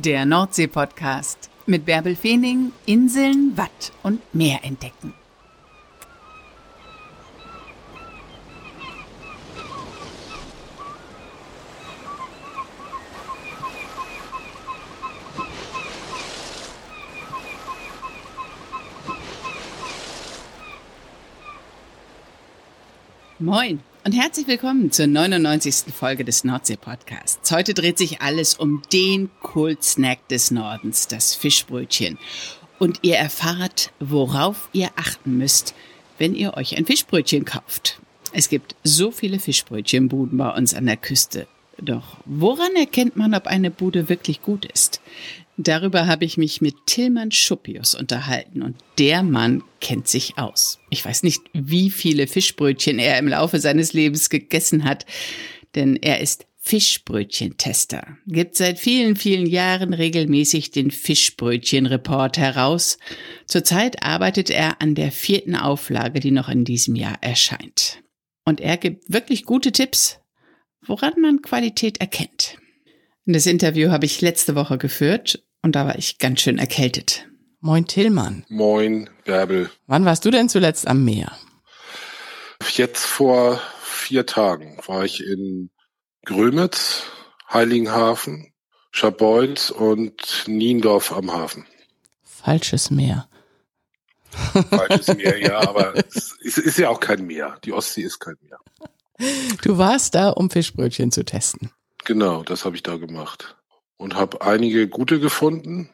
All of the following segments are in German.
Der Nordsee-Podcast mit Bärbel Feening, Inseln, Watt und Meer entdecken. Moin und herzlich willkommen zur 99. Folge des Nordsee-Podcasts. Heute dreht sich alles um den Kult-Snack des Nordens, das Fischbrötchen. Und ihr erfahrt, worauf ihr achten müsst, wenn ihr euch ein Fischbrötchen kauft. Es gibt so viele Fischbrötchenbuden bei uns an der Küste. Doch woran erkennt man, ob eine Bude wirklich gut ist? Darüber habe ich mich mit Tillmann Schuppius unterhalten und der Mann kennt sich aus. Ich weiß nicht, wie viele Fischbrötchen er im Laufe seines Lebens gegessen hat, denn er ist Fischbrötchentester, gibt seit vielen, vielen Jahren regelmäßig den Fischbrötchenreport heraus. Zurzeit arbeitet er an der vierten Auflage, die noch in diesem Jahr erscheint. Und er gibt wirklich gute Tipps, woran man Qualität erkennt. Das Interview habe ich letzte Woche geführt und da war ich ganz schön erkältet. Moin Tillmann. Moin Bärbel. Wann warst du denn zuletzt am Meer? Jetzt vor vier Tagen war ich in Grömitz, Heiligenhafen, Scharbeutz und Niendorf am Hafen. Falsches Meer. Falsches Meer, ja, aber es ist, ist ja auch kein Meer. Die Ostsee ist kein Meer. Du warst da, um Fischbrötchen zu testen. Genau, das habe ich da gemacht und habe einige gute gefunden.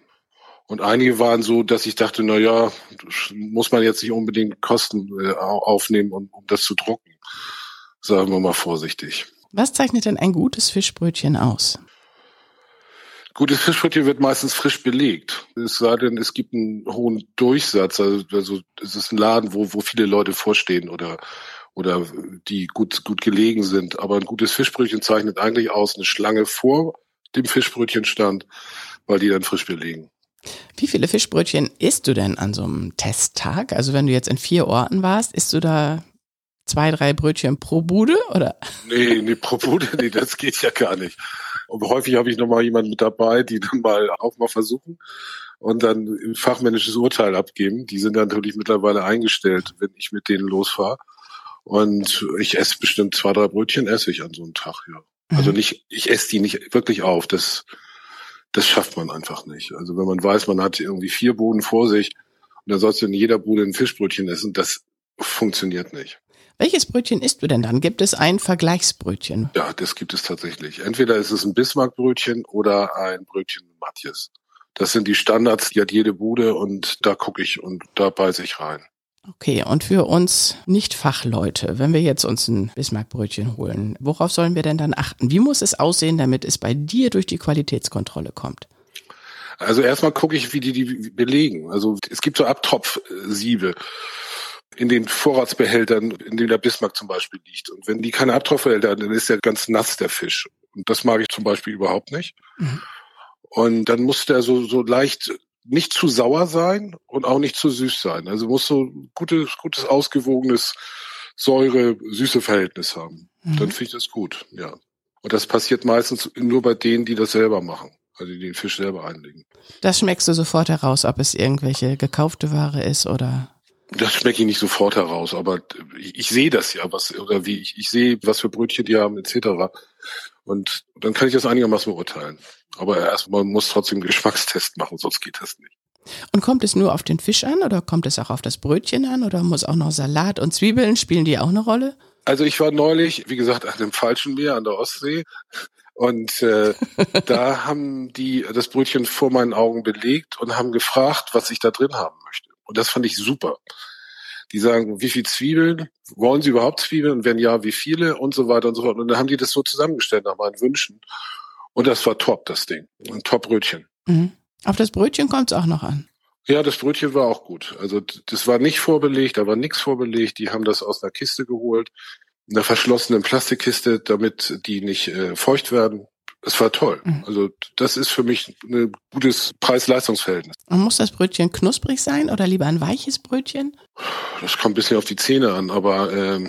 Und einige waren so, dass ich dachte, na ja, muss man jetzt nicht unbedingt Kosten äh, aufnehmen, um, um das zu drucken. Sagen wir mal vorsichtig. Was zeichnet denn ein gutes Fischbrötchen aus? Gutes Fischbrötchen wird meistens frisch belegt. Es sei denn, es gibt einen hohen Durchsatz. Also, also es ist ein Laden, wo, wo viele Leute vorstehen oder, oder die gut, gut gelegen sind. Aber ein gutes Fischbrötchen zeichnet eigentlich aus eine Schlange vor dem Fischbrötchenstand, weil die dann frisch belegen. Wie viele Fischbrötchen isst du denn an so einem Testtag? Also wenn du jetzt in vier Orten warst, isst du da zwei, drei Brötchen pro Bude oder? Nee, nee, pro Bude, nee, das geht ja gar nicht. Und häufig habe ich nochmal jemanden mit dabei, die dann mal auch mal versuchen und dann ein fachmännisches Urteil abgeben. Die sind dann natürlich mittlerweile eingestellt, wenn ich mit denen losfahre. Und ich esse bestimmt zwei, drei Brötchen esse ich an so einem Tag, ja. Also mhm. nicht, ich esse die nicht wirklich auf. Das, das schafft man einfach nicht. Also wenn man weiß, man hat irgendwie vier Boden vor sich und dann sollst du in jeder Bude ein Fischbrötchen essen, das funktioniert nicht. Welches Brötchen isst du denn dann? Gibt es ein Vergleichsbrötchen? Ja, das gibt es tatsächlich. Entweder ist es ein Bismarckbrötchen oder ein Brötchen Matthias. Das sind die Standards, die hat jede Bude und da gucke ich und da beiße ich rein. Okay, und für uns Nicht-Fachleute, wenn wir jetzt uns ein Bismarckbrötchen holen, worauf sollen wir denn dann achten? Wie muss es aussehen, damit es bei dir durch die Qualitätskontrolle kommt? Also erstmal gucke ich, wie die die belegen. Also es gibt so Abtropfsiebe in den Vorratsbehältern, in denen der Bismarck zum Beispiel liegt. Und wenn die keine Abtropfbehälter haben, dann ist der ganz nass, der Fisch. Und das mag ich zum Beispiel überhaupt nicht. Mhm. Und dann muss der so, so leicht nicht zu sauer sein und auch nicht zu süß sein. Also muss so gutes, gutes, ausgewogenes Säure-Süße-Verhältnis haben. Mhm. Dann finde ich das gut, ja. Und das passiert meistens nur bei denen, die das selber machen. Also die den Fisch selber einlegen. Das schmeckst du sofort heraus, ob es irgendwelche gekaufte Ware ist oder das schmecke ich nicht sofort heraus, aber ich, ich sehe das ja, was oder wie ich, ich sehe, was für Brötchen die haben etc. Und dann kann ich das einigermaßen beurteilen. Aber erstmal muss trotzdem einen Geschmackstest machen, sonst geht das nicht. Und kommt es nur auf den Fisch an oder kommt es auch auf das Brötchen an oder muss auch noch Salat und Zwiebeln spielen die auch eine Rolle? Also ich war neulich, wie gesagt, an dem falschen Meer an der Ostsee und äh, da haben die das Brötchen vor meinen Augen belegt und haben gefragt, was ich da drin haben möchte. Und das fand ich super. Die sagen, wie viel Zwiebeln? Wollen sie überhaupt Zwiebeln? Und wenn ja, wie viele? Und so weiter und so fort. Und dann haben die das so zusammengestellt nach meinen Wünschen. Und das war top, das Ding. Ein Top-Brötchen. Mhm. Auf das Brötchen kommt es auch noch an. Ja, das Brötchen war auch gut. Also das war nicht vorbelegt, da war nichts vorbelegt. Die haben das aus einer Kiste geholt, einer verschlossenen Plastikkiste, damit die nicht äh, feucht werden. Es war toll. Mhm. Also das ist für mich ein gutes Preis-Leistungs-Verhältnis. Und muss das Brötchen knusprig sein oder lieber ein weiches Brötchen? Das kommt ein bisschen auf die Zähne an, aber äh,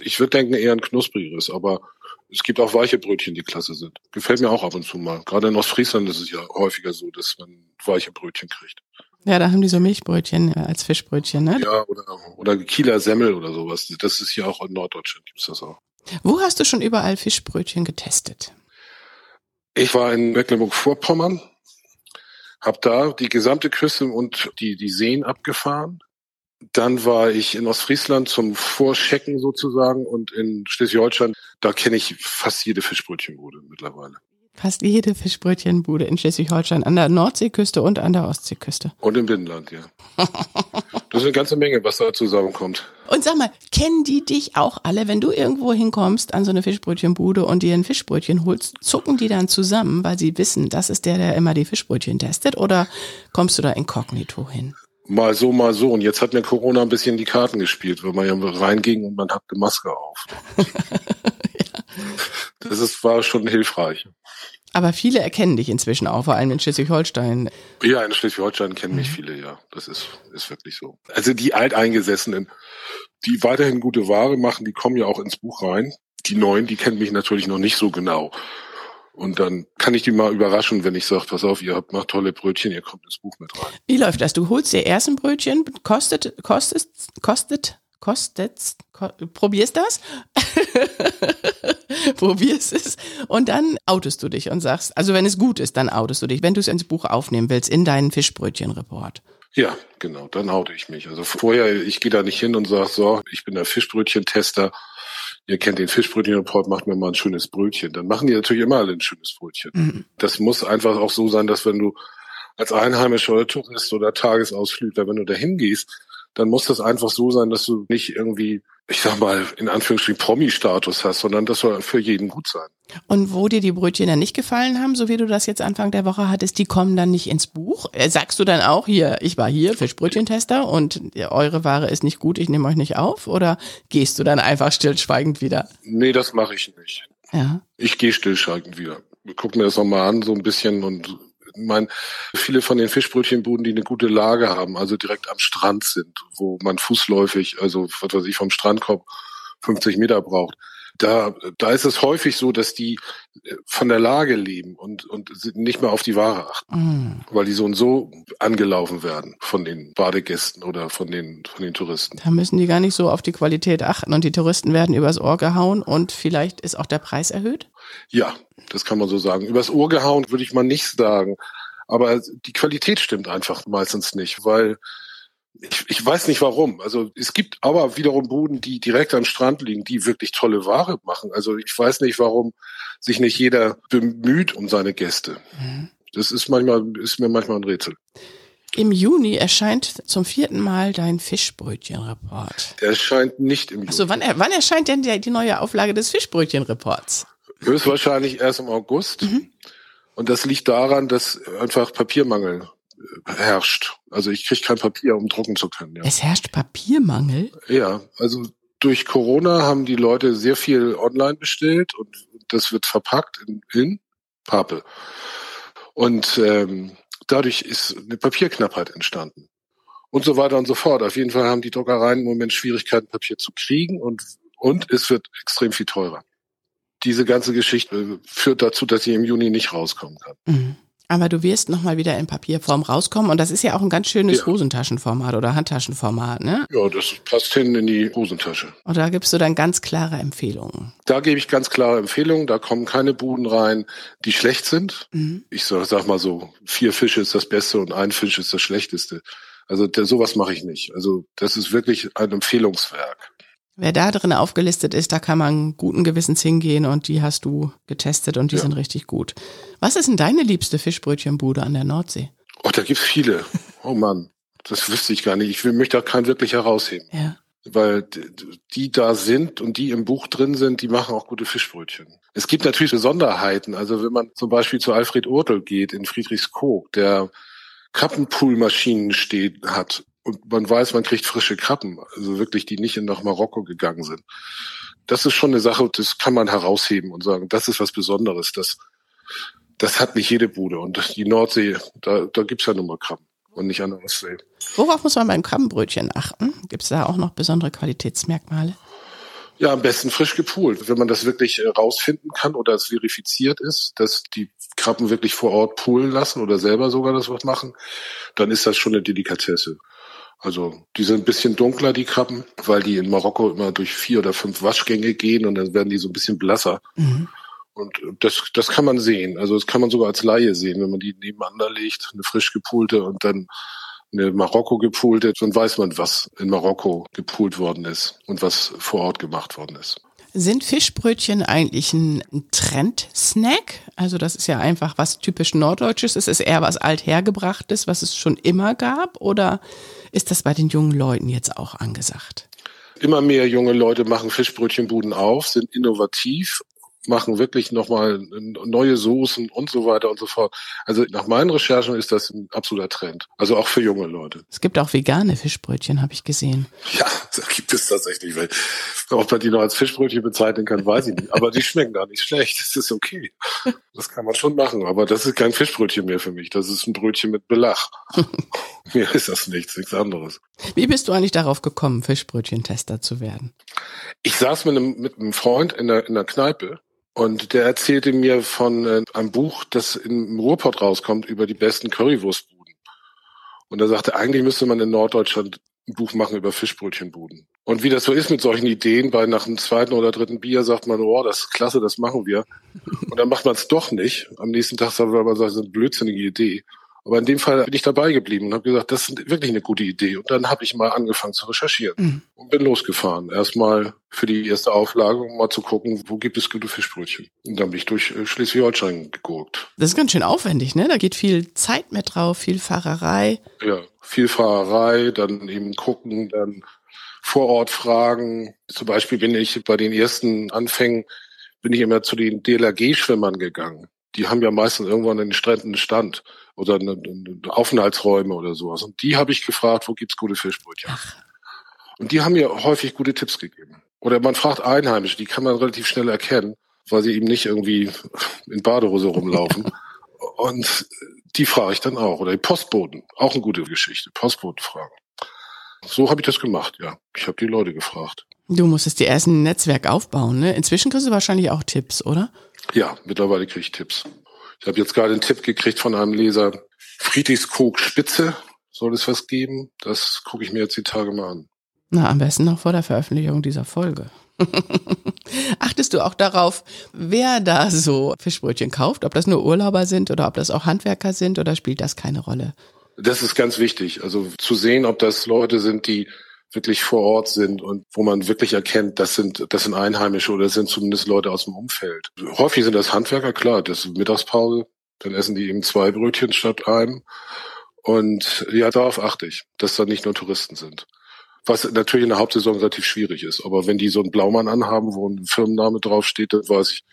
ich würde denken eher ein knusprigeres. Aber Es gibt auch weiche Brötchen, die klasse sind. Gefällt mir auch ab und zu mal. Gerade in Ostfriesland ist es ja häufiger so, dass man weiche Brötchen kriegt. Ja, da haben die so Milchbrötchen als Fischbrötchen, ne? Ja, oder, oder Kieler Semmel oder sowas. Das ist hier auch in Norddeutschland gibt's das auch. Wo hast du schon überall Fischbrötchen getestet? Ich war in Mecklenburg-Vorpommern, habe da die gesamte Küste und die, die Seen abgefahren. Dann war ich in Ostfriesland zum Vorschecken sozusagen und in Schleswig-Holstein, da kenne ich fast jede Fischbrötchenbude mittlerweile. Fast jede Fischbrötchenbude in Schleswig-Holstein, an der Nordseeküste und an der Ostseeküste. Und im Binnenland, ja. Das ist eine ganze Menge, was da zusammenkommt. Und sag mal, kennen die dich auch alle, wenn du irgendwo hinkommst an so eine Fischbrötchenbude und dir ein Fischbrötchen holst, zucken die dann zusammen, weil sie wissen, das ist der, der immer die Fischbrötchen testet, oder kommst du da inkognito hin? Mal so, mal so. Und jetzt hat mir Corona ein bisschen die Karten gespielt, weil man ja reinging und man hat eine Maske auf. ja. Das ist, war schon hilfreich. Aber viele erkennen dich inzwischen auch, vor allem in Schleswig-Holstein. Ja, in Schleswig-Holstein kennen mich mhm. viele, ja. Das ist, ist wirklich so. Also die Alteingesessenen, die weiterhin gute Ware machen, die kommen ja auch ins Buch rein. Die Neuen, die kennen mich natürlich noch nicht so genau. Und dann kann ich die mal überraschen, wenn ich sage, pass auf, ihr habt macht tolle Brötchen, ihr kommt ins Buch mit rein. Wie läuft das? Du holst dir erst ein Brötchen, kostet, kostet, kostet, kostet, ko probierst das? probierst es und dann outest du dich und sagst, also wenn es gut ist, dann outest du dich, wenn du es ins Buch aufnehmen willst, in deinen Fischbrötchen-Report. Ja, genau, dann oute ich mich. Also vorher, ich gehe da nicht hin und sage, so, ich bin der Fischbrötchen-Tester, ihr kennt den Fischbrötchen-Report, macht mir mal ein schönes Brötchen. Dann machen die natürlich immer alle ein schönes Brötchen. Mhm. Das muss einfach auch so sein, dass wenn du als Einheimischer oder Tourist oder Tagesausflügler, wenn du da hingehst, dann muss das einfach so sein, dass du nicht irgendwie ich sag mal, in Anführungsstrichen Promi-Status hast, sondern das soll für jeden gut sein. Und wo dir die Brötchen dann nicht gefallen haben, so wie du das jetzt Anfang der Woche hattest, die kommen dann nicht ins Buch? Äh, sagst du dann auch hier, ich war hier Fischbrötchentester und eure Ware ist nicht gut, ich nehme euch nicht auf? Oder gehst du dann einfach stillschweigend wieder? Nee, das mache ich nicht. Ja. Ich gehe stillschweigend wieder. Guck mir das nochmal an, so ein bisschen und mein, viele von den Fischbrötchenbuden, die eine gute Lage haben, also direkt am Strand sind, wo man fußläufig, also was weiß ich, vom Strandkorb 50 Meter braucht. Da, da ist es häufig so, dass die äh, von der Lage leben und, und nicht mehr auf die Ware achten, mm. weil die so und so angelaufen werden von den Badegästen oder von den, von den Touristen. Da müssen die gar nicht so auf die Qualität achten und die Touristen werden übers Ohr gehauen und vielleicht ist auch der Preis erhöht? Ja, das kann man so sagen. Übers Ohr gehauen würde ich mal nicht sagen. Aber die Qualität stimmt einfach meistens nicht, weil ich, ich weiß nicht warum. Also es gibt aber wiederum Buden, die direkt am Strand liegen, die wirklich tolle Ware machen. Also ich weiß nicht, warum sich nicht jeder bemüht um seine Gäste. Mhm. Das ist manchmal, ist mir manchmal ein Rätsel. Im Juni erscheint zum vierten Mal dein Fischbrötchen-Report. Der erscheint nicht im Juni. Achso, wann, wann erscheint denn die, die neue Auflage des Fischbrötchen-Reports? Höchstwahrscheinlich erst im August. Mhm. Und das liegt daran, dass einfach Papiermangel herrscht. Also ich kriege kein Papier, um drucken zu können. Ja. Es herrscht Papiermangel? Ja, also durch Corona haben die Leute sehr viel online bestellt und das wird verpackt in, in Pappe. Und ähm, dadurch ist eine Papierknappheit entstanden. Und so weiter und so fort. Auf jeden Fall haben die Druckereien im Moment Schwierigkeiten, Papier zu kriegen und, und es wird extrem viel teurer diese ganze Geschichte führt dazu, dass sie im Juni nicht rauskommen kann. Mhm. Aber du wirst nochmal wieder in Papierform rauskommen und das ist ja auch ein ganz schönes ja. Hosentaschenformat oder Handtaschenformat, ne? Ja, das passt hin in die Hosentasche. Und da gibst du dann ganz klare Empfehlungen. Da gebe ich ganz klare Empfehlungen. Da kommen keine Buden rein, die schlecht sind. Mhm. Ich sag, sag mal so, vier Fische ist das Beste und ein Fisch ist das Schlechteste. Also der, sowas mache ich nicht. Also das ist wirklich ein Empfehlungswerk. Wer da drin aufgelistet ist, da kann man guten Gewissens hingehen und die hast du getestet und die ja. sind richtig gut. Was ist denn deine liebste Fischbrötchenbude an der Nordsee? Oh, da gibt's viele. Oh Mann, das wüsste ich gar nicht. Ich will mich da keinen wirklich herausheben. Ja. Weil die da sind und die im Buch drin sind, die machen auch gute Fischbrötchen. Es gibt natürlich Besonderheiten. Also wenn man zum Beispiel zu Alfred Urtel geht in Friedrichskoog, der Krabbenpoolmaschinen steht, hat und man weiß, man kriegt frische Krabben, also wirklich, die nicht nach Marokko gegangen sind. Das ist schon eine Sache, das kann man herausheben und sagen, das ist was Besonderes. Das, das hat nicht jede Bude. Und die Nordsee, da, da gibt's ja nur mal Krabben und nicht an der Ostsee. Worauf muss man beim Krabbenbrötchen achten? Gibt's da auch noch besondere Qualitätsmerkmale? Ja, am besten frisch gepoolt. Wenn man das wirklich äh, rausfinden kann oder es verifiziert ist, dass die Krabben wirklich vor Ort poolen lassen oder selber sogar das was machen, dann ist das schon eine Delikatesse. Also die sind ein bisschen dunkler, die Krabben, weil die in Marokko immer durch vier oder fünf Waschgänge gehen und dann werden die so ein bisschen blasser. Mhm. Und das, das kann man sehen. Also das kann man sogar als Laie sehen, wenn man die nebeneinander legt, eine frisch gepoolte und dann eine Marokko gepoolte, dann weiß man, was in Marokko gepoolt worden ist und was vor Ort gemacht worden ist. Sind Fischbrötchen eigentlich ein Trendsnack? Also das ist ja einfach was typisch Norddeutsches. Ist es eher was althergebrachtes, was es schon immer gab? Oder ist das bei den jungen Leuten jetzt auch angesagt? Immer mehr junge Leute machen Fischbrötchenbuden auf, sind innovativ machen wirklich nochmal neue Soßen und so weiter und so fort. Also nach meinen Recherchen ist das ein absoluter Trend. Also auch für junge Leute. Es gibt auch vegane Fischbrötchen, habe ich gesehen. Ja, da gibt es tatsächlich. Weil, ob man die noch als Fischbrötchen bezeichnen kann, weiß ich nicht. Aber die schmecken gar nicht schlecht. Das ist okay. Das kann man schon machen. Aber das ist kein Fischbrötchen mehr für mich. Das ist ein Brötchen mit Belach. Mir ist das nichts, nichts anderes. Wie bist du eigentlich darauf gekommen, Fischbrötchentester zu werden? Ich saß mit einem, mit einem Freund in der, in der Kneipe und der erzählte mir von äh, einem Buch, das im Ruhrpott rauskommt über die besten Currywurstbuden. Und er sagte, eigentlich müsste man in Norddeutschland ein Buch machen über Fischbrötchenbuden. Und wie das so ist mit solchen Ideen, bei nach dem zweiten oder dritten Bier sagt man, oh, das ist klasse, das machen wir. Und dann macht man es doch nicht. Am nächsten Tag sagt man, das ist eine blödsinnige Idee. Aber in dem Fall bin ich dabei geblieben und habe gesagt, das ist wirklich eine gute Idee. Und dann habe ich mal angefangen zu recherchieren mhm. und bin losgefahren. Erstmal für die erste Auflage, um mal zu gucken, wo gibt es gute Fischbrötchen. Und dann bin ich durch äh, Schleswig-Holstein geguckt. Das ist ganz schön aufwendig, ne? Da geht viel Zeit mit drauf, viel Fahrerei. Ja, viel Fahrerei, dann eben gucken, dann vor Ort fragen. Zum Beispiel bin ich bei den ersten Anfängen bin ich immer zu den DLRG-Schwimmern gegangen die haben ja meistens irgendwann in den Stränden Stand oder eine, eine Aufenthaltsräume oder sowas. Und die habe ich gefragt, wo gibt's gute Fischbrötchen? Ach. Und die haben mir häufig gute Tipps gegeben. Oder man fragt Einheimische, die kann man relativ schnell erkennen, weil sie eben nicht irgendwie in Badehose rumlaufen. Und die frage ich dann auch. Oder die Postboten, auch eine gute Geschichte. Postboten fragen. So habe ich das gemacht, ja. Ich habe die Leute gefragt. Du musstest dir erst ein Netzwerk aufbauen, ne? Inzwischen kriegst du wahrscheinlich auch Tipps, oder? Ja, mittlerweile kriege ich Tipps. Ich habe jetzt gerade einen Tipp gekriegt von einem Leser. Friedrichskoog Spitze soll es was geben. Das gucke ich mir jetzt die Tage mal an. Na, am besten noch vor der Veröffentlichung dieser Folge. Achtest du auch darauf, wer da so Fischbrötchen kauft? Ob das nur Urlauber sind oder ob das auch Handwerker sind oder spielt das keine Rolle? Das ist ganz wichtig. Also zu sehen, ob das Leute sind, die wirklich vor Ort sind und wo man wirklich erkennt, das sind, das sind Einheimische oder das sind zumindest Leute aus dem Umfeld. Häufig sind das Handwerker, klar, das ist Mittagspause, dann essen die eben zwei Brötchen statt einem. Und ja, darauf achte ich, dass da nicht nur Touristen sind. Was natürlich in der Hauptsaison relativ schwierig ist. Aber wenn die so einen Blaumann anhaben, wo ein Firmenname draufsteht, dann weiß ich,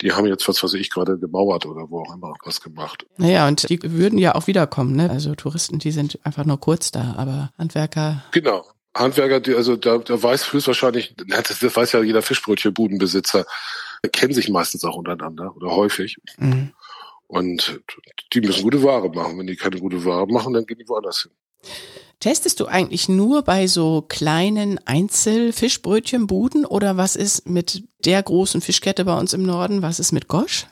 die haben jetzt was, was ich gerade gemauert oder wo auch immer was gemacht. Naja, und die würden ja auch wiederkommen, ne? Also Touristen, die sind einfach nur kurz da, aber Handwerker. Genau. Handwerker, die, also da, da weiß höchstwahrscheinlich, das, weiß ja jeder Fischbrötchenbudenbesitzer, kennen sich meistens auch untereinander oder häufig. Mhm. Und die müssen gute Ware machen. Wenn die keine gute Ware machen, dann gehen die woanders hin. Testest du eigentlich nur bei so kleinen Einzelfischbrötchenbuden oder was ist mit der großen Fischkette bei uns im Norden? Was ist mit Gosch?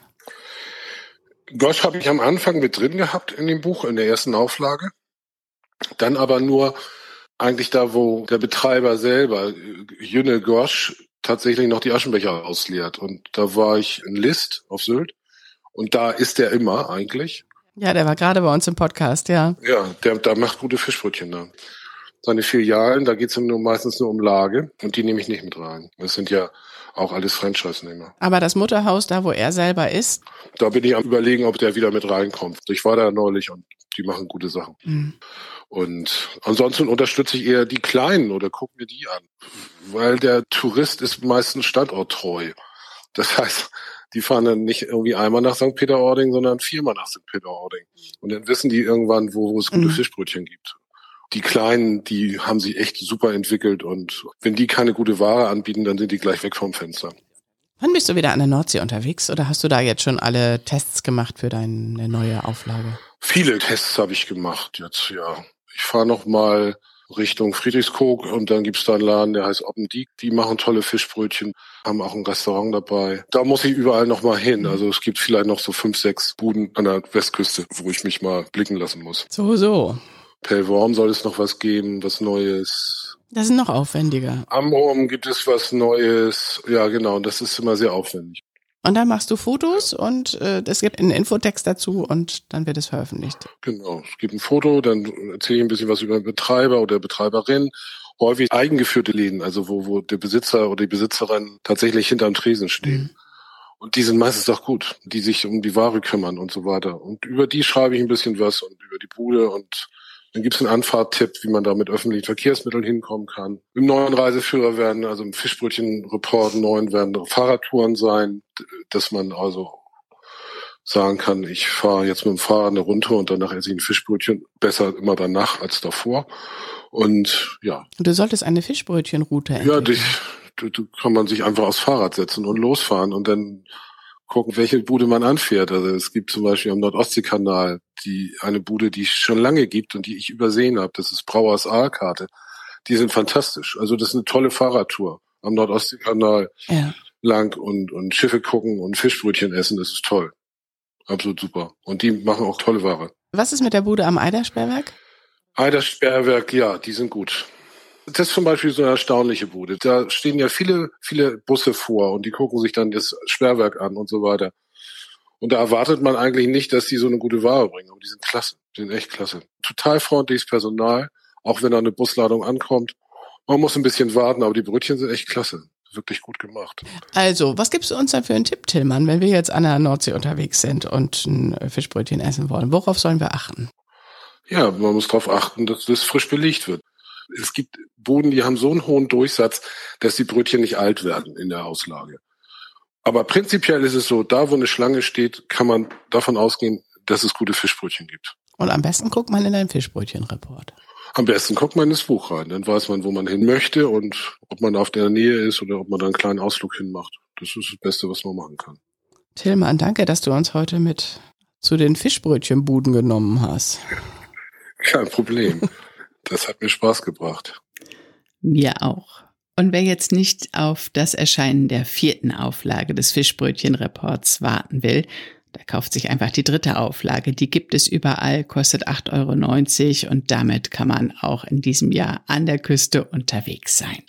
Gosch habe ich am Anfang mit drin gehabt in dem Buch, in der ersten Auflage. Dann aber nur eigentlich da, wo der Betreiber selber, Jünne Gosch, tatsächlich noch die Aschenbecher ausleert. Und da war ich in List auf Sylt. Und da ist der immer eigentlich. Ja, der war gerade bei uns im Podcast, ja. Ja, der, der macht gute Fischbrötchen da. Seine Filialen, da geht's ihm nur meistens nur um Lage und die nehme ich nicht mit rein. Das sind ja auch alles Franchise-Nehmer. Aber das Mutterhaus, da wo er selber ist? Da bin ich am überlegen, ob der wieder mit reinkommt. Ich war da neulich und die machen gute Sachen. Mhm. Und ansonsten unterstütze ich eher die Kleinen oder gucke mir die an. Weil der Tourist ist meistens standorttreu. Das heißt, die fahren dann nicht irgendwie einmal nach St. Peter-Ording, sondern viermal nach St. Peter-Ording. Und dann wissen die irgendwann, wo, wo es gute mhm. Fischbrötchen gibt. Die Kleinen, die haben sich echt super entwickelt und wenn die keine gute Ware anbieten, dann sind die gleich weg vom Fenster. Wann bist du wieder an der Nordsee unterwegs oder hast du da jetzt schon alle Tests gemacht für deine neue Auflage? Viele Tests habe ich gemacht jetzt, ja. Ich fahre noch mal Richtung Friedrichskoog und dann gibt's da einen Laden, der heißt Oppendiek. Die machen tolle Fischbrötchen, haben auch ein Restaurant dabei. Da muss ich überall noch mal hin. Also es gibt vielleicht noch so fünf, sechs Buden an der Westküste, wo ich mich mal blicken lassen muss. So, so. Pellworm soll es noch was geben, was Neues. Das ist noch aufwendiger. Am Rom gibt es was Neues. Ja, genau. Und das ist immer sehr aufwendig. Und dann machst du Fotos und äh, es gibt einen Infotext dazu und dann wird es veröffentlicht. Genau, es gibt ein Foto, dann erzähle ich ein bisschen was über den Betreiber oder Betreiberin. Häufig eigengeführte Läden, also wo, wo der Besitzer oder die Besitzerin tatsächlich hinterm Tresen stehen. Mhm. Und die sind meistens auch gut, die sich um die Ware kümmern und so weiter. Und über die schreibe ich ein bisschen was und über die Bude und dann gibt es einen Anfahrttipp, wie man da mit öffentlichen Verkehrsmitteln hinkommen kann. Im neuen Reiseführer werden, also im Fischbrötchen-Report neuen werden Fahrradtouren sein, dass man also sagen kann, ich fahre jetzt mit dem Fahrrad eine Runde und danach esse ich ein Fischbrötchen. Besser immer danach als davor. Und ja. Du solltest eine Fischbrötchenroute entwickeln. Ja, dich, du, du kann man sich einfach aufs Fahrrad setzen und losfahren und dann gucken, welche Bude man anfährt. Also es gibt zum Beispiel am Nordostseekanal die eine Bude, die es schon lange gibt und die ich übersehen habe. Das ist Brauers Aalkarte. Die sind fantastisch. Also das ist eine tolle Fahrradtour am Nordostseekanal ja. lang und, und Schiffe gucken und Fischbrötchen essen. Das ist toll. Absolut super. Und die machen auch tolle Ware. Was ist mit der Bude am Eidersperrwerk? Eidersperrwerk, ja, die sind gut. Das ist zum Beispiel so eine erstaunliche Bude. Da stehen ja viele, viele Busse vor und die gucken sich dann das Sperrwerk an und so weiter. Und da erwartet man eigentlich nicht, dass die so eine gute Ware bringen. Aber die sind klasse. Die sind echt klasse. Total freundliches Personal, auch wenn da eine Busladung ankommt. Man muss ein bisschen warten, aber die Brötchen sind echt klasse. Wirklich gut gemacht. Also, was gibst du uns dann für einen Tipp, Tillmann, wenn wir jetzt an der Nordsee unterwegs sind und ein Fischbrötchen essen wollen? Worauf sollen wir achten? Ja, man muss darauf achten, dass das frisch belegt wird. Es gibt Boden, die haben so einen hohen Durchsatz, dass die Brötchen nicht alt werden in der Auslage. Aber prinzipiell ist es so, da wo eine Schlange steht, kann man davon ausgehen, dass es gute Fischbrötchen gibt. Und am besten guckt man in deinen Fischbrötchenreport. Am besten guckt man ins Buch rein, dann weiß man, wo man hin möchte und ob man auf der Nähe ist oder ob man da einen kleinen Ausflug hinmacht. Das ist das Beste, was man machen kann. Tillmann, danke, dass du uns heute mit zu den Fischbrötchenbuden genommen hast. Kein Problem. Das hat mir Spaß gebracht. Mir auch. Und wer jetzt nicht auf das Erscheinen der vierten Auflage des Fischbrötchen-Reports warten will, der kauft sich einfach die dritte Auflage. Die gibt es überall, kostet 8,90 Euro und damit kann man auch in diesem Jahr an der Küste unterwegs sein.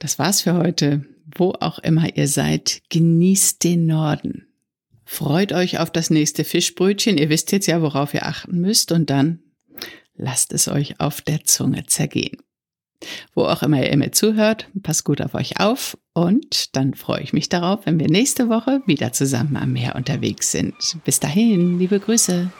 Das war's für heute. Wo auch immer ihr seid, genießt den Norden. Freut euch auf das nächste Fischbrötchen. Ihr wisst jetzt ja, worauf ihr achten müsst und dann lasst es euch auf der Zunge zergehen. Wo auch immer ihr mir zuhört, passt gut auf euch auf und dann freue ich mich darauf, wenn wir nächste Woche wieder zusammen am Meer unterwegs sind. Bis dahin, liebe Grüße.